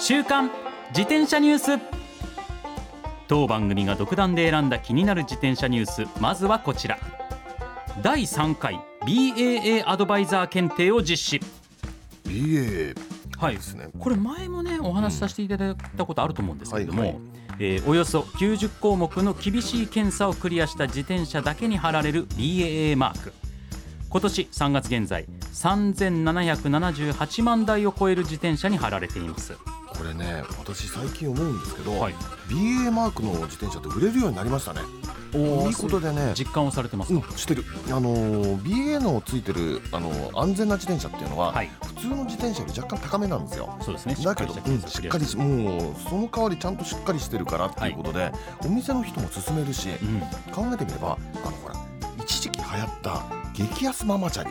週刊自転車ニュース。当番組が独断で選んだ気になる自転車ニュース。まずはこちら。第3回 BAA アドバイザー検定を実施。BA はい。ですね。これ前もねお話しさせていただいたことあると思うんですけれども、はいはい。えーおよそ90項目の厳しい検査をクリアした自転車だけに貼られる BAA マーク。今年3月現在3778万台を超える自転車に貼られていますこれね私最近思うんですけど、はい。BA マークの自転車って売れるようになりましたね。いいことでね。実感をされてますか、うん、してる。あのー BA のついてるあのー安全な自転車っていうのは、はい。普通の自転車より若干高めなんですよ。そうですね。だけどしっかりうんもうその代わりちゃんとしっかりしてるからっていうことで、お店の人も勧めるし、うん。考えてみればあのほら一時期流行った激安ママチャリ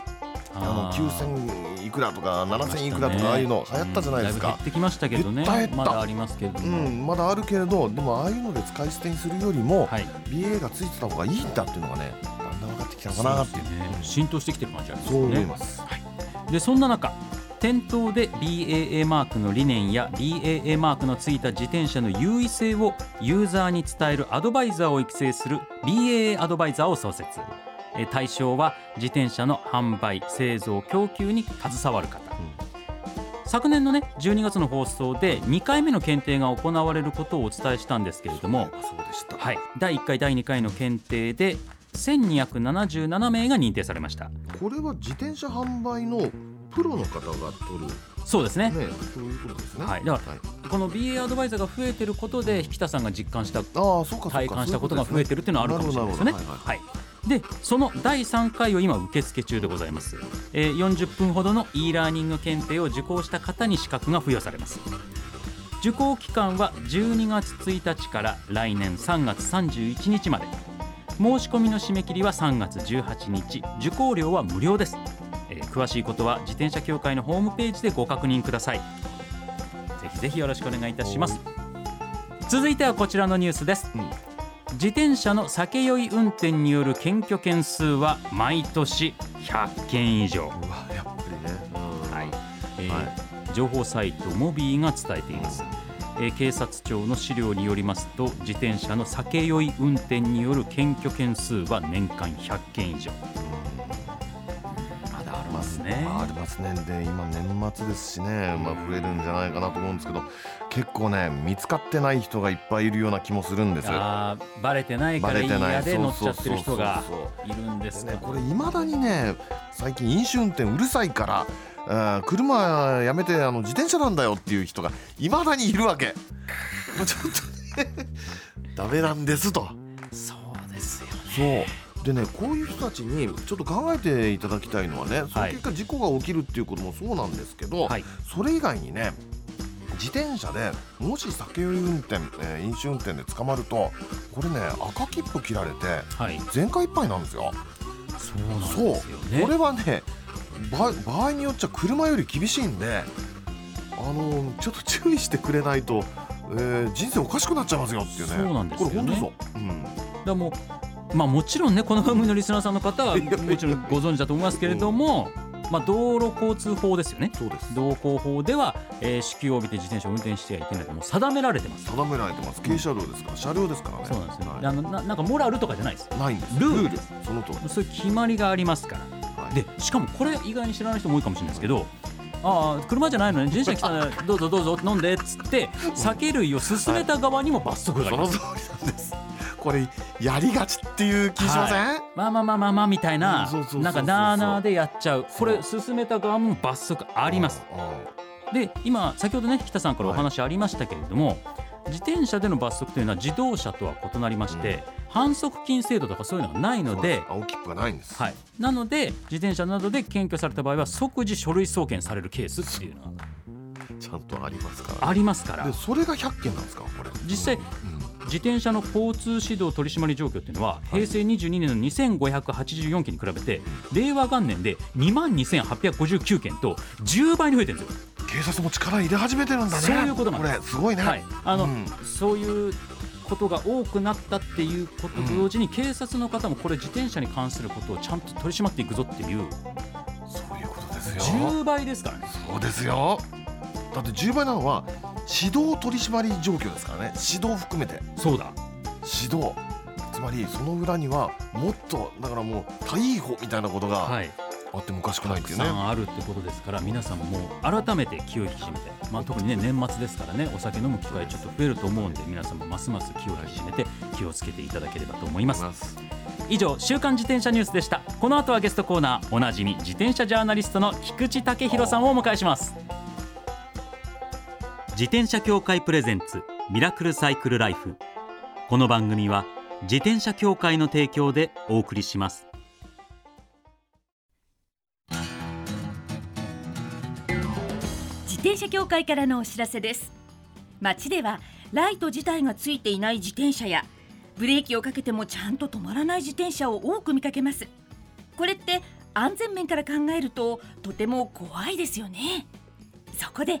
あのあー。9000いくらとか7000いくらとかああいうの流行ったじゃないですか。うん減っ、てきましたけどね。減った減った。まだありますけれどうも、ん、まだあるけれどでもああいうので使い捨てにするよりも、はい。BA がついてた方がいいんだっていうのがねだんだん分かってきたのかなっていう。ね。浸透してきてる感じありますそう思います、でそんな中店頭で BAA マークの理念や BAA マークのついた自転車の優位性をユーザーに伝えるアドバイザーを育成する BAA アドバイザーを創設。えー対象は自転車の販売製造供給に携わる方、昨年のね12月の放送で2回目の検定が行われることをお伝えしたんですけれども、そうでした、はい、第1回第2回の検定で1277名が認定されました。これは自転車販売のプロの方が取る。そうですね。ねそういうことですね。はい。だからこの BA アドバイザーが増えてることで引田さんが実感したああそうかそうか。体感したことが増えてるっていうのはあるかもしれないですよね。なるほどなるほど。はいでその第3回を今受付中でございます、えー40分ほどの e ラーニング検定を受講した方に資格が付与されます。受講期間は12月1日から来年3月31日まで。申し込みの締め切りは3月18日。受講料は無料です、えー詳しいことは自転車協会のホームページでご確認ください。ぜひぜひよろしくお願いいたします。続いてはこちらのニュースです、うん自転車の酒酔い運転による検挙件数は毎年100件以上、情報サイトモビーが伝えています、えー警察庁の資料によりますと自転車の酒酔い運転による検挙件数は年間100件以上ね。まあありますね。で今年末ですしね、まあ、増えるんじゃないかなと思うんですけど結構ね見つかってない人がいっぱいいるような気もするんです。あーバレてないからいいバレてない。やで乗っちゃってる人がいるんですねこれいまだにね最近飲酒運転うるさいから車やめてあの自転車なんだよっていう人がいまだにいるわけ。ちょっとねダメなんですと。そうですよそうでねこういう人たちにちょっと考えていただきたいのはねその結果事故が起きるっていうこともそうなんですけど、はい。それ以外にね自転車でもし酒酔い運転、えー飲酒運転で捕まるとこれね赤切符切られてはい。全開いっぱいなんですよ。そうなんそう。これはねば場合によっちゃ車より厳しいんであのちょっと注意してくれないと、えー人生おかしくなっちゃいますよっていうね。そうなんですよね。これ本当そう、うん、だもうまあもちろんねこの番組のリスナーさんの方は もちろん。ご存知だと思いますけれども、まあ、道路交通法ですよね。そうです。道交法では、えー、酒気を帯びて自転車を運転してはいけないともう定められてます。定められてます。軽車両ですから車両ですからね。そうなんですよ、はい。であのななんかモラルとかじゃないです。ないんですルール。です。その通りそういう決まりがありますから。はい。でしかもこれ意外に知らない人も多いかもしれないですけどああ車じゃないのに自転車来たら どうぞどうぞ飲んでっつって酒類を勧めた側にも罰則があります。その通りなんですこれやりがちっていう気しません、まあまあまあまあまあみたいななんかなーなーでやっちゃう。これそ勧めた側も罰則あります。で今先ほどね北さんからお話ありましたけれども、自転車での罰則というのは自動車とは異なりまして、反則金制度とかそういうのがないので青切符がないんです、はい、なので自転車などで検挙された場合は即時書類送検されるケースっていうのはちゃんとありますから。ありますから。でそれが100件なんですか？これ。実際うん自転車の交通指導取締り状況っていうのは平成22年の2584件に比べて令和元年で2万2859件と10倍に増えてるんですよ。警察も力入れ始めてるんだね。そういうことなんです。これすごいね、はい、あの、うん。そういうことが多くなったっていうことと同時に、警察の方もこれ自転車に関することをちゃんと取り締まっていくぞっていうそういうことですよ。10倍ですからね。そうですよ。だって10倍なのは指導取締り状況ですからね。指導含めて。そうだ。指導。つまりその裏にはもっとだからもう逮捕みたいなことがはい、あってもおかしくないっていうたね、くさんあるってことですから皆さんももう改めて気を引き締めて、まあ、特にね年末ですからねお酒飲む機会ちょっと増えると思うんで皆さんもますます気を引き締めて気をつけていただければと思います。ます。以上週刊自転車ニュースでした。この後はゲストコーナーおなじみ自転車ジャーナリストの菊池武弘さんをお迎えします自転車協会プレゼンツミラクルサイクルライフ。この番組は自転車協会の提供でお送りします。自転車協会からのお知らせです。街ではライト自体がついていない自転車やブレーキをかけてもちゃんと止まらない自転車を多く見かけます。これって安全面から考えるととても怖いですよね。そこで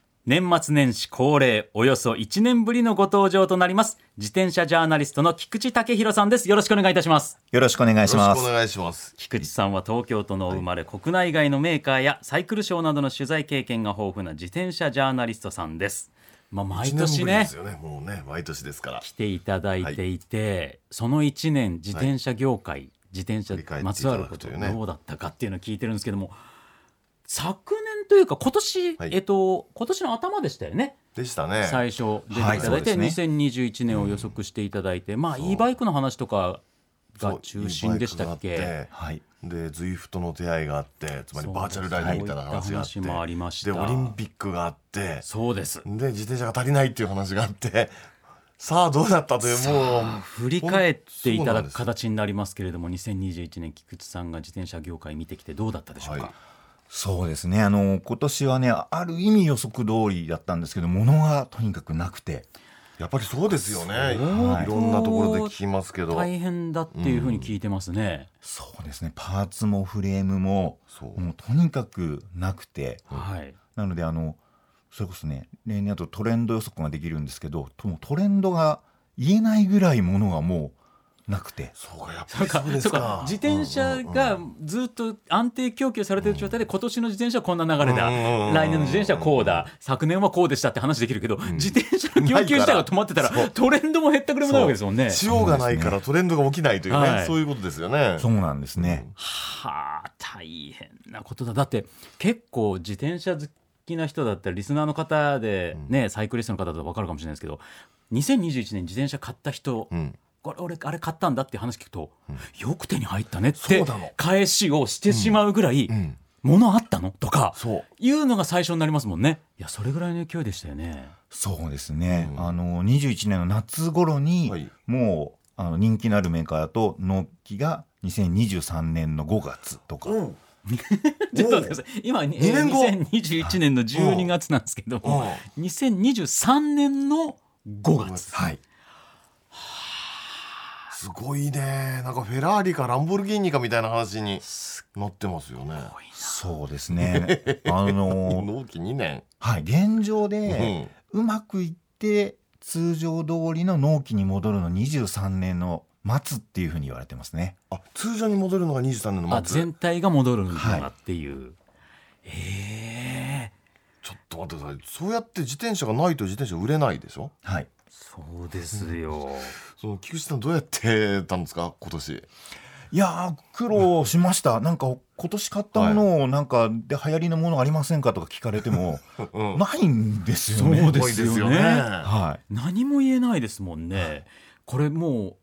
年末年始恒例およそ1年ぶりのご登場となります自転車ジャーナリストの菊池武弘さんです。よろしくお願いいたします。よろしくお願いします。よろしくお。願いします。菊池さんは東京都のお生まれ、国内外のメーカーやサイクルショーなどの取材経験が豊富な自転車ジャーナリストさんです。まあ毎一年ねですよね。もうね毎年ですから。来ていただいていて、その1年自転車業界、自転車まつわることどうだったかっていうのを聞いてるんですけども昨年というか今年、はい。えっと今年の頭でしたよね。でしたね。最初出ていはいただいて、そうです2021年を予測していただいて、まあそう e バイクの話とかが中心でしたっけ？はい。で ZWIFT の出会いがあってつまりバーチャルライダーみたいな話があってもありました。でオリンピックがあってそうです。で自転車が足りないっていう話があって さあどうだったというもう振り返っていただく形になりますけれども2021年菊池さんが自転車業界見てきてどうだったでしょうか、はいそうですね。あの今年はね、ある意味予測通りだったんですけど、物がとにかくなくて、やっぱりそうですよね、そう。い、ろんなところで聞きますけど。大変だっていうふうに聞いてますね、そうですね。パーツもフレームもそう。もうとにかくなくて、はい。なのであのそれこそね、例年だとトレンド予測ができるんですけど、ともうトレンドが言えないぐらいものがもうなくて、そうかやっぱそうか。自転車がずっと安定供給されてる状態で今年の自転車はこんな流れだ、うんうんうん来年の自転車はこうだ。昨年はこうでしたって話できるけど、自転車の供給自体が止まってたらトレンドも減ったくれもないわけですもんね。潮がないからトレンドが起きないというね、はい。そういうことですよね。そうなんですね。はあ大変なことだだって結構自転車好きな人だったらリスナーの方でね、サイクリストの方だと分かるかもしれないですけど2021年自転車買った人、うん俺あれ買ったんだっていう話聞くと、よく手に入ったねって返しをしてしまうぐらい、うん。物あったの？とかそう。いうのが最初になりますもんね。いやそれぐらいの勢いでしたよね。そうですね。うん。あの21年の夏頃に、はい。もうあの人気のあるメーカーだと納期が2023年の5月とか。ちょっと待ってください。今に二年後。2021年の12月なんですけども2023年の5月。はい。すごいね。なんかフェラーリかランボルギーニかみたいな話になってますよね。そうですね。あの納期2年。はい。現状で、うまくいって通常通りの納期に戻るの23年の末っていうふうに言われてますね。あ通常に戻るのが23年のあ末全体が戻るのはい。がっていう、へえ。ちょっと待ってください。そうやって自転車がないと自転車売れないでしょ？はい。そうですよ、その菊池さんどうやってたんですか？今年。いやー苦労しました。なんか今年買ったものをなんかで流行りのものありませんかとか聞かれても うん。ないんですよね。そうですよね。は何も言えないですもんね、これもう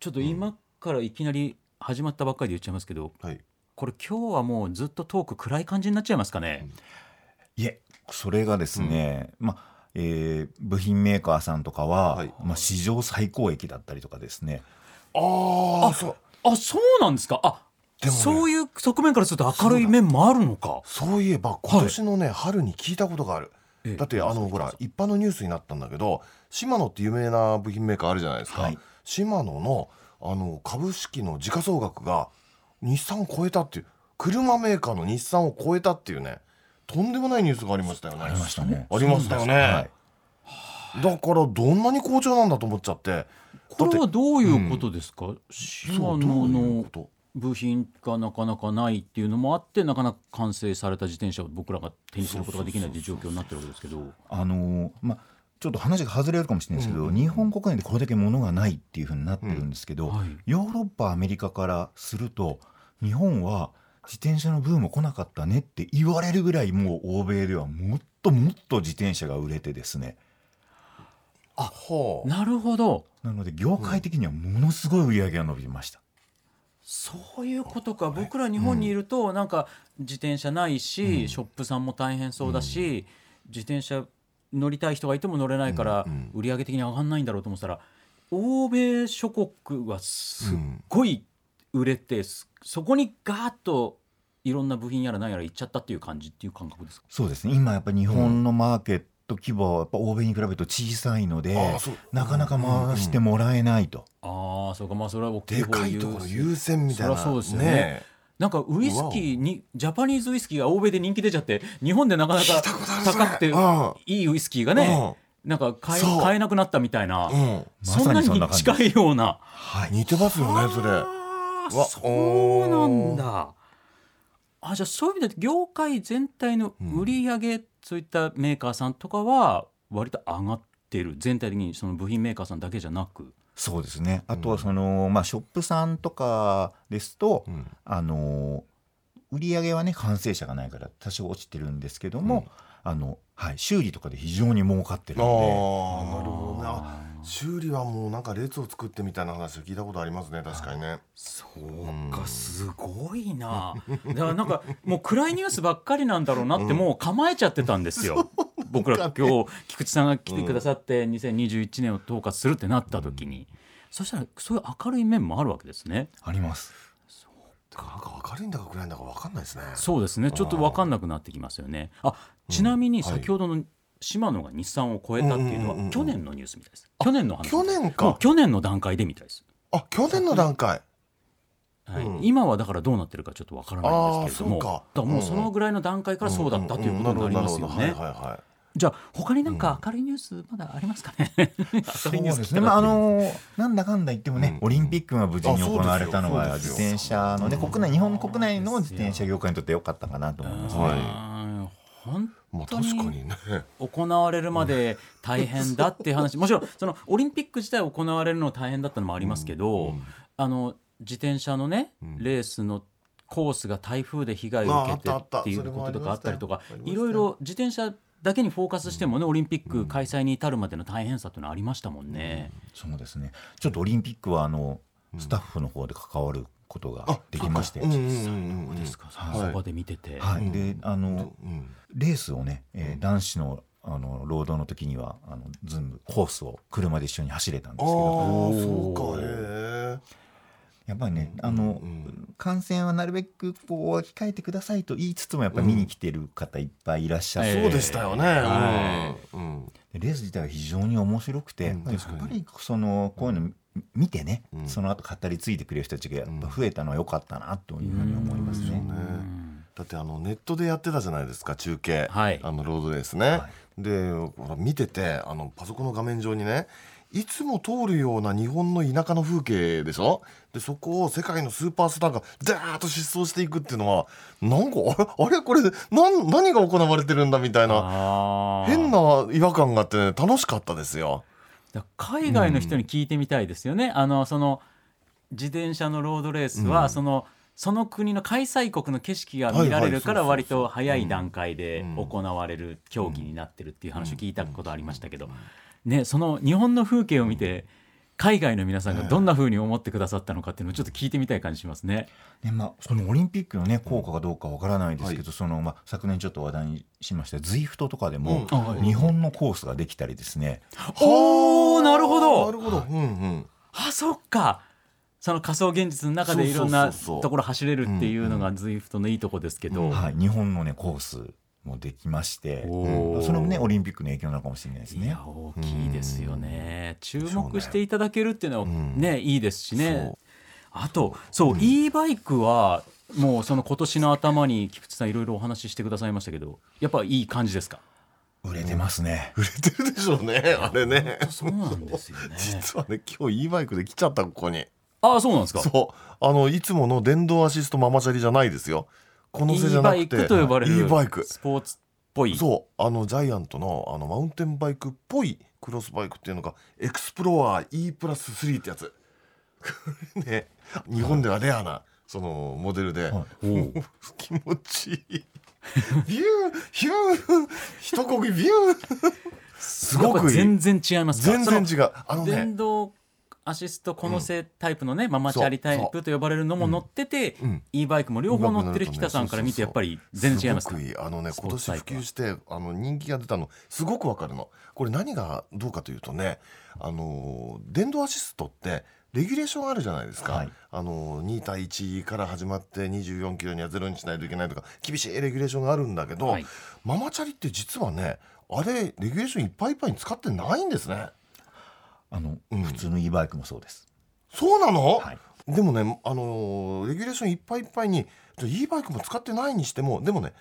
ちょっと今からいきなり始まったばっかりで言っちゃいますけどはい。これ今日はもうずっとトーク暗い感じになっちゃいますかね、い。いえそれがですね、まあ。えー部品メーカーさんとかは、はい。まあ、史上最高益だったりとかですね。ああそう。あそうなんですか？あでもね。そういう側面からすると明るい面もあるのか。そういえば今年のね、春に聞いたことがある。ええ。だってあのほら一般のニュースになったんだけどシマノって有名な部品メーカーあるじゃないですか、はい。シマノのあの株式の時価総額が日産を超えたっていう車メーカーの日産を超えたっていうねとんでもないニュースがありましたよね。ありましたね。ありましたよね、はい。だからどんなに好調なんだと思っちゃって。これはどういうことですか、シマそうどノの部品がなかなかないっていうのもあってなかなか完成された自転車を僕らが手にすることができないという状況になってるわけですけど。あのーまあちょっと話が外れるかもしれないですけど、日本国内でこれだけ物がないっていうふうになってるんですけど、うん。はい。ヨーロッパアメリカからすると日本は自転車のブーム来なかったねって言われるぐらいもう欧米ではもっともっと自転車が売れてですね。あはあなるほど。なので業界的にはものすごい売り上げが伸びました。そういうことか。僕ら日本にいるとなんか自転車ないし、ショップさんも大変そうだし、自転車乗りたい人がいても乗れないからうんうん。売り上げ的に上がんないんだろうと思ってたら欧米諸国はすっごい売れて、すそこにガーッといろんな部品やら何やらいっちゃったっていう感じっていう感覚ですか？そうですね。今やっぱ日本のマーケット規模はやっぱ欧米に比べると小さいので、なかなか回してもらえないと。ああそうか。まあそれは大きいで方かいところ優先みたいな。そりゃそうですよね。なんかウイスキーにジャパニーズウイスキーが欧米で人気出ちゃって日本でなかなか高くてうん。いいウイスキーがねなんか買え買えなくなったみたいな、うん、うんそんなに近いような。はい、似てますよねそれあそうなんだ。あじゃあそういう意味で業界全体の売り上げ、そういったメーカーさんとかは割と上がってる。全体的にその部品メーカーさんだけじゃなく。そうですね。あとはその、まあ、ショップさんとかですと、ん。あの売り上げはね完成車がないから多少落ちてるんですけども、あのはい、修理とかで非常に儲かってるああのなるほど。ねあ修理はもうなんか列を作ってみたいな話を聞いたことありますね確かにね。そうかすごいな。だからなんかもう暗いニュースばっかりなんだろうなってもう構えちゃってたんですよ、僕ら今日菊池さんが来てくださって2021年を統括するってなった時に、そしたらそういう明るい面もあるわけですね。でありますなんか明るいんだか暗いんだか分かんないですね。そうですね。ちょっと分かんなくなってきますよね。あちなみに先ほどの島野が日産を超えたっていうのは去年のニュースみたいです。去年の話去年か。去年の段階でみたいです。あ去年の段階。はい。うん。今はだからどうなってるかちょっとわからないんですけれども。あーそうか。だからもうそのぐらいの段階からそうだったということになりますよねじゃあ他になんか明るいニュースまだありますかね？明るいニュースそうですね、まあ、あのなんだかんだ言ってもね、うん。オリンピックが無事に行われたのは自転車のね国内日本国内の自転車業界にとって良かったかなと思います。ね。はい。うん本まあ当に確かにね。行われるまで大変だっていう話。もちろんそのオリンピック自体行われるの大変だったのもありますけど、あの自転車のね、レースのコースが台風で被害を受けてっていうこととかあったりとかいろいろ自転車だけにフォーカスしてもね、オリンピック開催に至るまでの大変さというのはありましたもんね。そうですね。ちょっとオリンピックはあのスタッフの方で関わることができまして、うんうんうですか、はい。その場で見てて、はい、であのうん。レースをね、えー男子のあの労働の時にはあの全部コースを車で一緒に走れたんですああけどそうかへえやっぱりねあの、観戦はなるべくこう控えてくださいと言いつつもやっぱり見に来てる方いっぱいいらっしゃって、ええそうでしたよね。はうん。うん。でレース自体は非常に面白くて、うん。やっぱりそのこういうの見てね、うん。その後語り継いでくれる人たちがやっぱ増えたのは良かったなというふうに思いますね。うん。だってあのネットでやってたじゃないですか中継、はい。あのロードレースね、でほら見ててあのパソコンの画面上にねいつも通るような日本の田舎の風景でしょ？でそこを世界のスーパースターがダーッと疾走していくっていうのはなんかあれ？あれ？これなん何が行われてるんだみたいな。変な違和感があって、ね、楽しかったですよ。海外の人に聞いてみたいですよね、あのその自転車のロードレースは、うん。そのその国の開催国の景色が見られるから割と早い段階でうん。行われる競技になってるっていう話を聞いたことありましたけど、ね、その日本の風景を見て海外の皆さんがどんな風に思ってくださったのかっていうのをちょっと聞いてみたい感じしますね。でまあ、そのオリンピックの、ね、効果かどうかわからないですけど、はそのまあ、昨年ちょっと話題にしました ZWIFT とかでも、うん。あはい。日本のコースができたりですね、おーなるほど。なるほど、うんうん。あそっか。その仮想現実の中でいろんなところ走れるっていうのが ZWIFT のいいとこですけど、はい、日本の、ね、コースもできまして、おー。それもねオリンピックの影響なのかもしれないですね。いや。大きいですよね。注目していただけるっていうのはうんねいいですしね。そう。あとそう e バイクはもうその今年の頭に菊池さんいろいろお話ししてくださいましたけどやっぱいい感じですか？売れてますね。売れてるでしょうねあれね。そうなんですよね。実はね今日 e バイクで来ちゃったここに。ああそうなんですか？そう。あのいつもの電動アシストママチャリじゃないですよこのせ e じゃなくて。バイクと呼ばれる e バイク。スポーツっぽい。そう。あのジャイアントのあのマウンテンバイクっぽいクロスバイクっていうのがエクスプロア E プラス3ってやつ。ね。日本ではレアなそのモデルで、はもう 気持ちいい。ビューヒュー一こぎビュー。すごくいい。全然違いますか？全然そ違う。あののね電動アシストこのせタイプのね、ママチャリタイプと呼ばれるのも乗ってて、う。ん e バイクも両方乗ってる北さんから見てやっぱり全然違いますかすごくいい。あのね今年普及してあの人気が出たのすごくわかるの。これ何がどうかというとねあの電動アシストってレギュレーションあるじゃないですか、はい。あの2対1から始まって24キロにはゼロにしないといけないとか厳しいレギュレーションがあるんだけど、はい。ママチャリって実はねあれレギュレーションいっぱいいっぱいに使ってないんですねあの、うん。普通の e バイクもそうです。そうなの、はい。でもねあのーレギュレーションいっぱいいっぱいに e バイクも使ってないにしてもでもね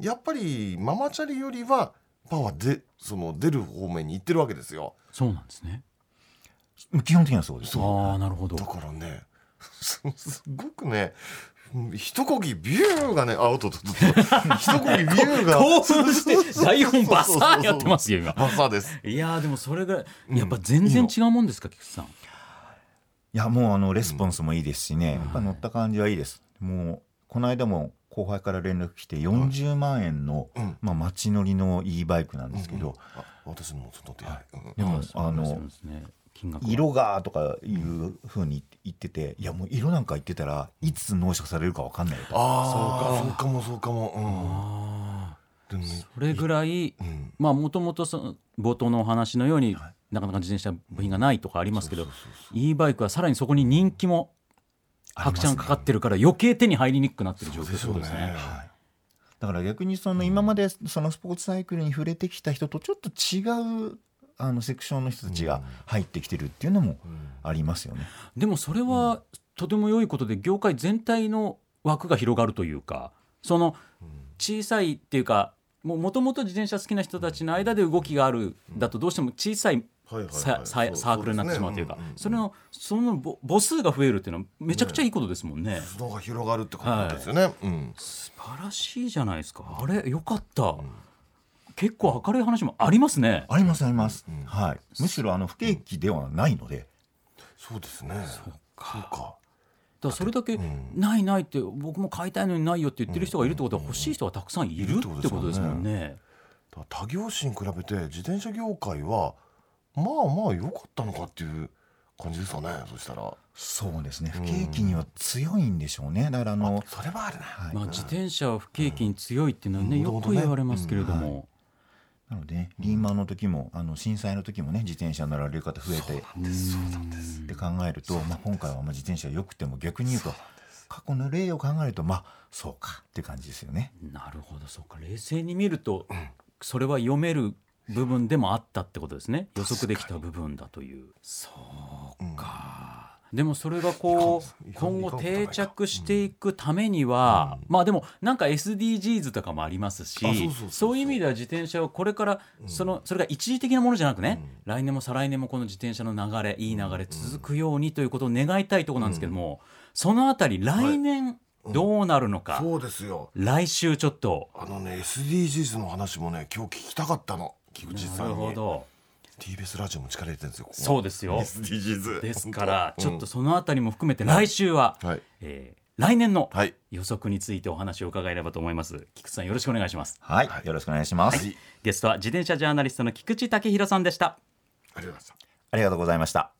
やっぱりママチャリよりはパワーでその出る方面に行ってるわけですよ。そうなんですね。基本的にはそうです。ああなるほど。だからねす すごくね一こぎビューがねあおっとっとっと。一こぎビューが。興奮して台本バサーやってますよ今。バサーです。いやーでもそれがやっぱ全然違うもんですか菊池さん。いやもうあのレスポンスもいいですしね、やっぱ乗った感じはいいです。もうこの間も後輩から連絡来て40万円の、うん。まあ街乗りの e バイクなんですけど、あ私のもちょっとやうん。でもあのね色がとかいうふうに言ってて、いやもう色なんか言ってたらいつ納車されるかわかんないよと。ああそうかもそうかも。あうんそれぐらいうん。まあもともとその冒頭のお話のように、なかなか自転車部品がないとかありますけど e バイクはさらにそこに人気も拍車がかかってるから余計手に入りにくくなってる状況ってことですね。はい。だから逆にその今までそのスポーツサイクルに触れてきた人とちょっと違うあのセクションの人たちが入ってきてるっていうのもありますよね。でもそれはとても良いことで業界全体の枠が広がるというかその小さいっていうかもともと自転車好きな人たちの間で動きがあるだとどうしても小さいはいはいはい。サークルになってしまうというかそうですね。んんそれのその母母数が増えるっていうのはめちゃくちゃいいことですもんね。のが広がるってことですよね、うん。素晴らしいじゃないですか。あれよかった、結構明るい話もありますね。ありますあります。はい。むしろあの不景気ではないので、そうですね。そうか。だそれだけないないって僕も買いたいのにないよって言ってる人がいるってことは欲しい人がたくさんいるってことですもんね。だから他業種に比べて自転車業界はまあまあ良かったのかっていう感じですかねそしたら。そうですね。不景気には強いんでしょうね。だからあの、それはあるな、はい。まあ、自転車は不景気に強いっていうのはね、うん。よく言われますけれどうんも、なので、ね、リーマンの時もあの震災の時もね自転車乗られる方増えてって考えると、まあ、今回はまあ自転車良くても逆に言うと過去の例を考えるとまあそうかって感じですよね。なるほどそうか。冷静に見ると、それは読める部分でもあったってことですね。予測できた部分だという。そう。か、でもそれがこう今後定着していくためには、まあでもなんか SDGs とかもありますしあそういう意味では自転車をこれからそのそれが一時的なものじゃなくね、来年も再来年もこの自転車の流れいい流れ続くようにということを願いたいところなんですけども、そのあたり来年どうなるのか、そうですよ。来週ちょっと。あのね SDGs の話もね今日聞きたかったの菊池なるさんに。ほど TBS ラジオも力入れてるんですよ。そうですよ。SDGs ですからちょっとそのあたりも含めて来週は、うんはい。えー来年のはい。予測についてお話を伺えればと思います。菊池さんよろしくお願いします。はい、よろしくお願いします、はい。ゲストは自転車ジャーナリストの菊池武弘さんでした。ありがとうございました。ありがとうございました。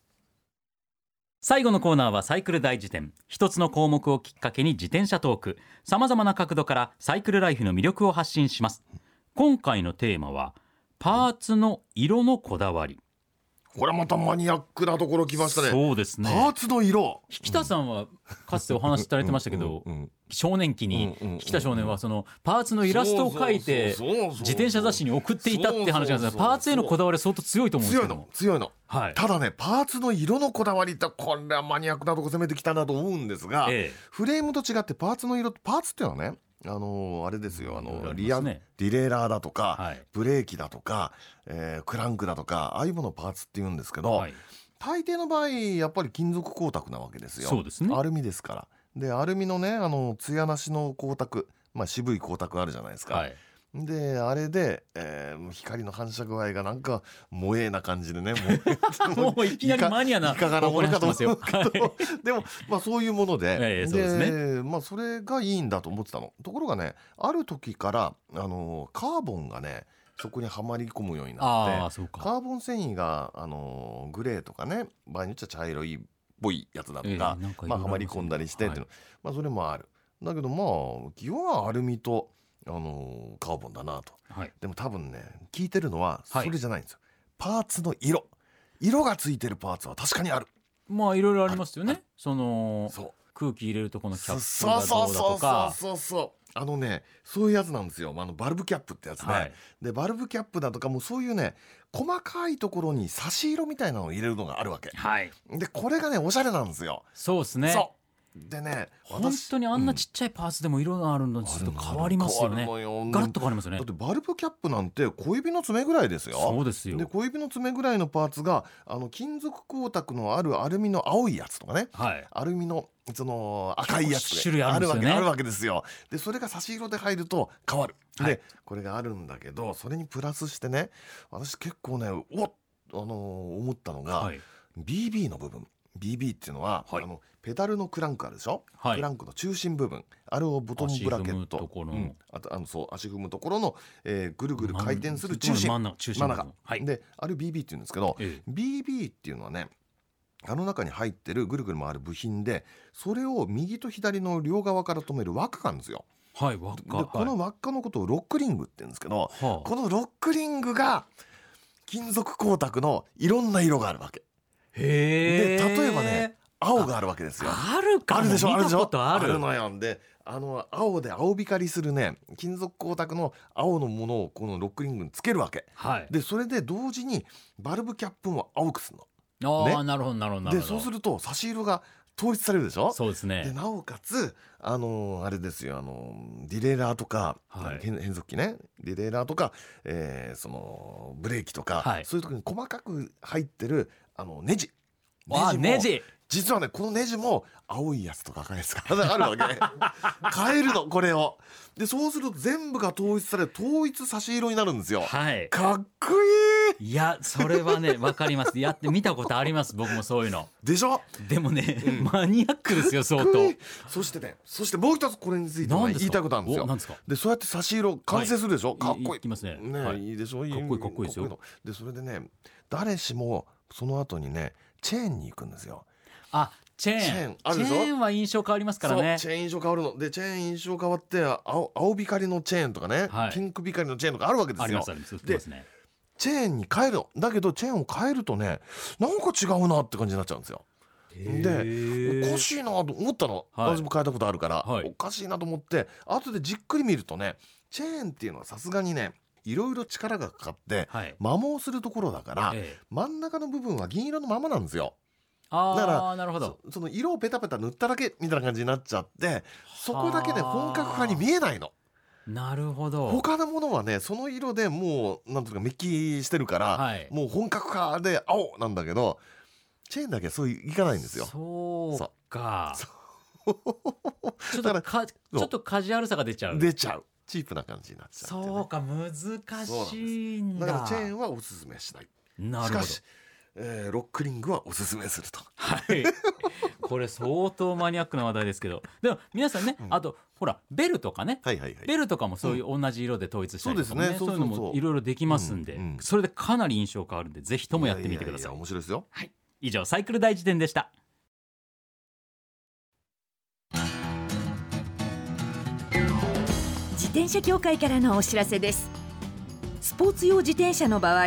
最後のコーナーはサイクル大辞典。一つの項目をきっかけに自転車トーク。さまざまな角度からサイクルライフの魅力を発信します。今回のテーマはパーツの色のこだわり。これまたマニアックなところ来ましたね。そうですね。パーツの色。引田さんはかつてお話しされてましたけど、うん少年期に引田少年はそのパーツのイラストを描いて自転車雑誌に送っていたって話なんですがパーツへのこだわりは相当強いと思うんです強いけど強いの。はい。ただねパーツの色のこだわりってこれはマニアックなとこ攻めてきたなと思うんですが、ええ。フレームと違ってパーツの色パーツっていうのはねあのーあれですよあのリアねディレイラーだとか、はい。ブレーキだとか、えークランクだとかああいうものをパーツって言うんですけど、はい。大抵の場合やっぱり金属光沢なわけですよ。そうですね。アルミですから。でアルミのねあの艶なしの光沢まあ渋い光沢あるじゃないですか、はいであれで、えー光の反射具合がなんか萌えな感じでね もうもういきなりマニアないかがなものかと。思うけど、お話してますよ。でもまあそういうもので,、ええそうですね。まあそれがいいんだと思ってたの。ところがねある時からあのカーボンがねそこにはまり込むようになってカーボン繊維があのグレーとかね場合によっちゃ茶色いっぽいやつだとか、えまあ、はまり込んだりしてっていうの、まあそれもある。だけどまあ基本はアルミとあのカーボンだなと。はい。でも多分ね聞いてるのはそはい。れじゃないんですよ、パーツの色。色がついてるパーツは確かにある。まあいろいろありますよね。そのそう。空気入れるとこのキャップそうがどうだそうそうそうとかそうそう。あのねそういうやつなんですよ。あのバルブキャップってやつね、はい。でバルブキャップだとかもうそういうね細かいところに差し色みたいなのを入れるのがあるわけ。はい。でこれがねおしゃれなんですよ、そうですね。そうでね本当にあんなちっちゃいパーツでも色があるのちょっと変わりますよね。ガラッと変わりますよね。だってバルブキャップなんて小指の爪ぐらいですよ。そうですよ。で小指の爪ぐらいのパーツがあの金属光沢のあるアルミの青いやつとかね。はい。アルミのその赤いやつ種類あるわけあるわけですよ。でそれが差し色で入ると変わる、はい。でこれがあるんだけどそれにプラスしてね私結構ねおっあのー思ったのが、はい。BB の部分。BB っていうのは、はい。あのペダルのクランクあるでしょ、はい。クランクの中心部分。あれをボトムブラケット。うん。あとあのそう足踏むところの、えーぐるぐる回転する中心。真ん中中心真ん中、はい。であれ BB って言うんですけど、ええ。BB っていうのはねあの中に入ってるぐるぐる回る部品でそれを右と左の両側から止める輪っかがあるんですよ。はい輪っでかこの輪っかのことをロックリングって言うんですけどはあ。このロックリングが金属光沢のいろんな色があるわけ。へえ。で例えばね青があるわけですよ。あるかも。あるでしょあるでしょ。ことある。のよ。であの青で青光りするね金属光沢の青のものをこのロックリングにつけるわけ。はい。でそれで同時にバルブキャップも青くするあね。あなるほどなるほどなるほど。のでそうすると差し色が統一されるでしょ。そうですね。でなおかつあのーあれですよあのーディレイラーとか、はい。変変速機ね。ディレイラーとか、えーそのブレーキとか、はい。そういうとこに細かく入ってるあのネジ。もあネジ実はねこのネジも青いやつとか赤いやつが あるわけ。変えるのこれを。でそうすると全部が統一され統一差し色になるんですよ。はい。かっこいい。いやそれはねわかります。やって見たことあります僕もそういうの。でしょ？でもね、マニアックですよ相当。そしてねそしてもう一つこれについては何ですか？言いたいことあるんですよ。ですか？でそうやって差し色完成するでしょ、はい。かっこいい。いますね。ね、はい。い、いでしょ？いかっこいいかっこいいですよ。でそれでね誰しもその後にねチェーンに行くんですよあチェーン。チェーンあるでしょ？チェーンは印象変わりますからね。チェーン印象変わるの。でチェーン印象変わって青青光りのチェーンとかね、はい。ピンク光りのチェーンとかあるわけですよ。ありますあります。売ってますねチェーンに変えるの。だけどチェーンを変えるとねなんか違うなって感じになっちゃうんですよ。でおかしいなと思ったの、はい。私も変えたことあるから、はい。おかしいなと思って後でじっくり見るとねチェーンっていうのはさすがにねいろいろ力がかかってはい。摩耗するところだから、ええ。真ん中の部分は銀色のままなんですよ。あだからあなるほど。そその色をペタペタ塗っただけみたいな感じになっちゃってそこだけで本格派に見えないの。なるほど。他のものはねその色でもうなんていうかメッキしてるから、はい。もう本格派で青なんだけどチェーンだけはそういかないんですよ。そうか。そちょっとかちょっとカジュアルさが出ちゃう。出ちゃう。チープな感じになっちゃうね。そうか難しいんだ。だからチェーンはおすすめしない。なるほど。しかし、えーロックリングはおすすめすると。はい、これ相当マニアックな話題ですけど。でも皆さんね、あとほらベルとかね、はいはいはい。ベルとかもそういう同じ色で統一したりとかもね,、そうですね。そういうのもいろいろできますんで、うんうん。それでかなり印象変わるんでぜひともやってみてください。やや面白いですよはい、以上サイクル大辞典でした。自転車協会からのお知らせです。スポーツ用自転車の場合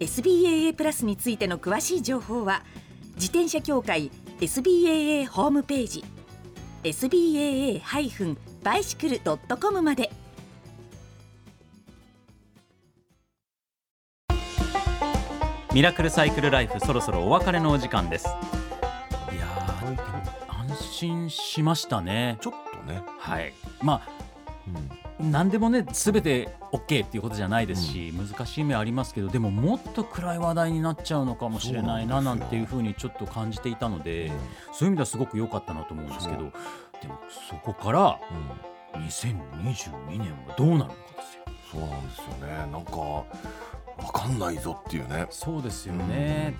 SBAA プラスについての詳しい情報は自転車協会 SBAA ホームページ SBAA-bicycle.com まで。ミラクルサイクルライフそろそろお別れのお時間です。いや安心しましたね。ちょっとね、はい。まうん。あ何でもね全て OK っていうことじゃないですし、難しい面ありますけどでももっと暗い話題になっちゃうのかもしれないななんていうふうにちょっと感じていたので、そういう意味ではすごく良かったなと思うんですけどでもそこからうん。2022年はどうなるのかですよ。そうなんですよね。なんかわかんないぞっていうね。そうですよね、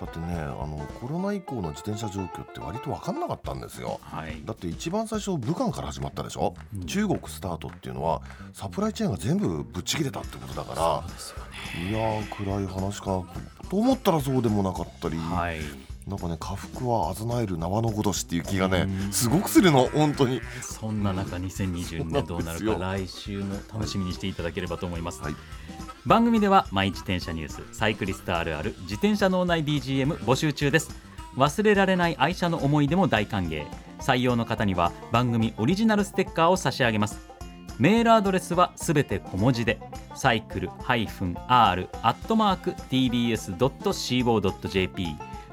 だってねあのコロナ以降の自転車状況って割と分かんなかったんですよ。はい。だって一番最初武漢から始まったでしょ、うん。中国スタートっていうのはサプライチェーンが全部ぶっちぎれたってことだかそうですよね。らいやー暗い話かと思ったらそうでもなかったり、はいなんかね下腹はあざなえる縄のごとしっていう気がねうん。すごくするの本当に。そんな中2022年どうなるか来週も楽しみにしていただければと思います、はい。番組ではマイ自転車ニュースサイクリストあるある自転車脳内 BGM 募集中です。忘れられない愛車の思い出も大歓迎。採用の方には番組オリジナルステッカーを差し上げます。メールアドレスはすべて小文字でサイクル -r アットマーク tbs.co.jp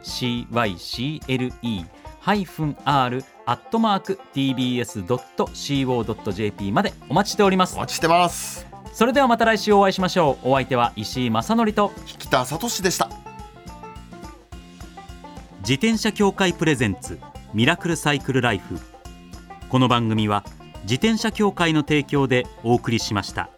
cycle ハイフン r アットマーク tbs.co.jp までお待ちしております。お待ちしてます。それではまた来週お会いしましょう。お相手は石井正則と引田聡でした。自転車協会プレゼンツミラクルサイクルライフ。この番組は自転車協会の提供でお送りしました。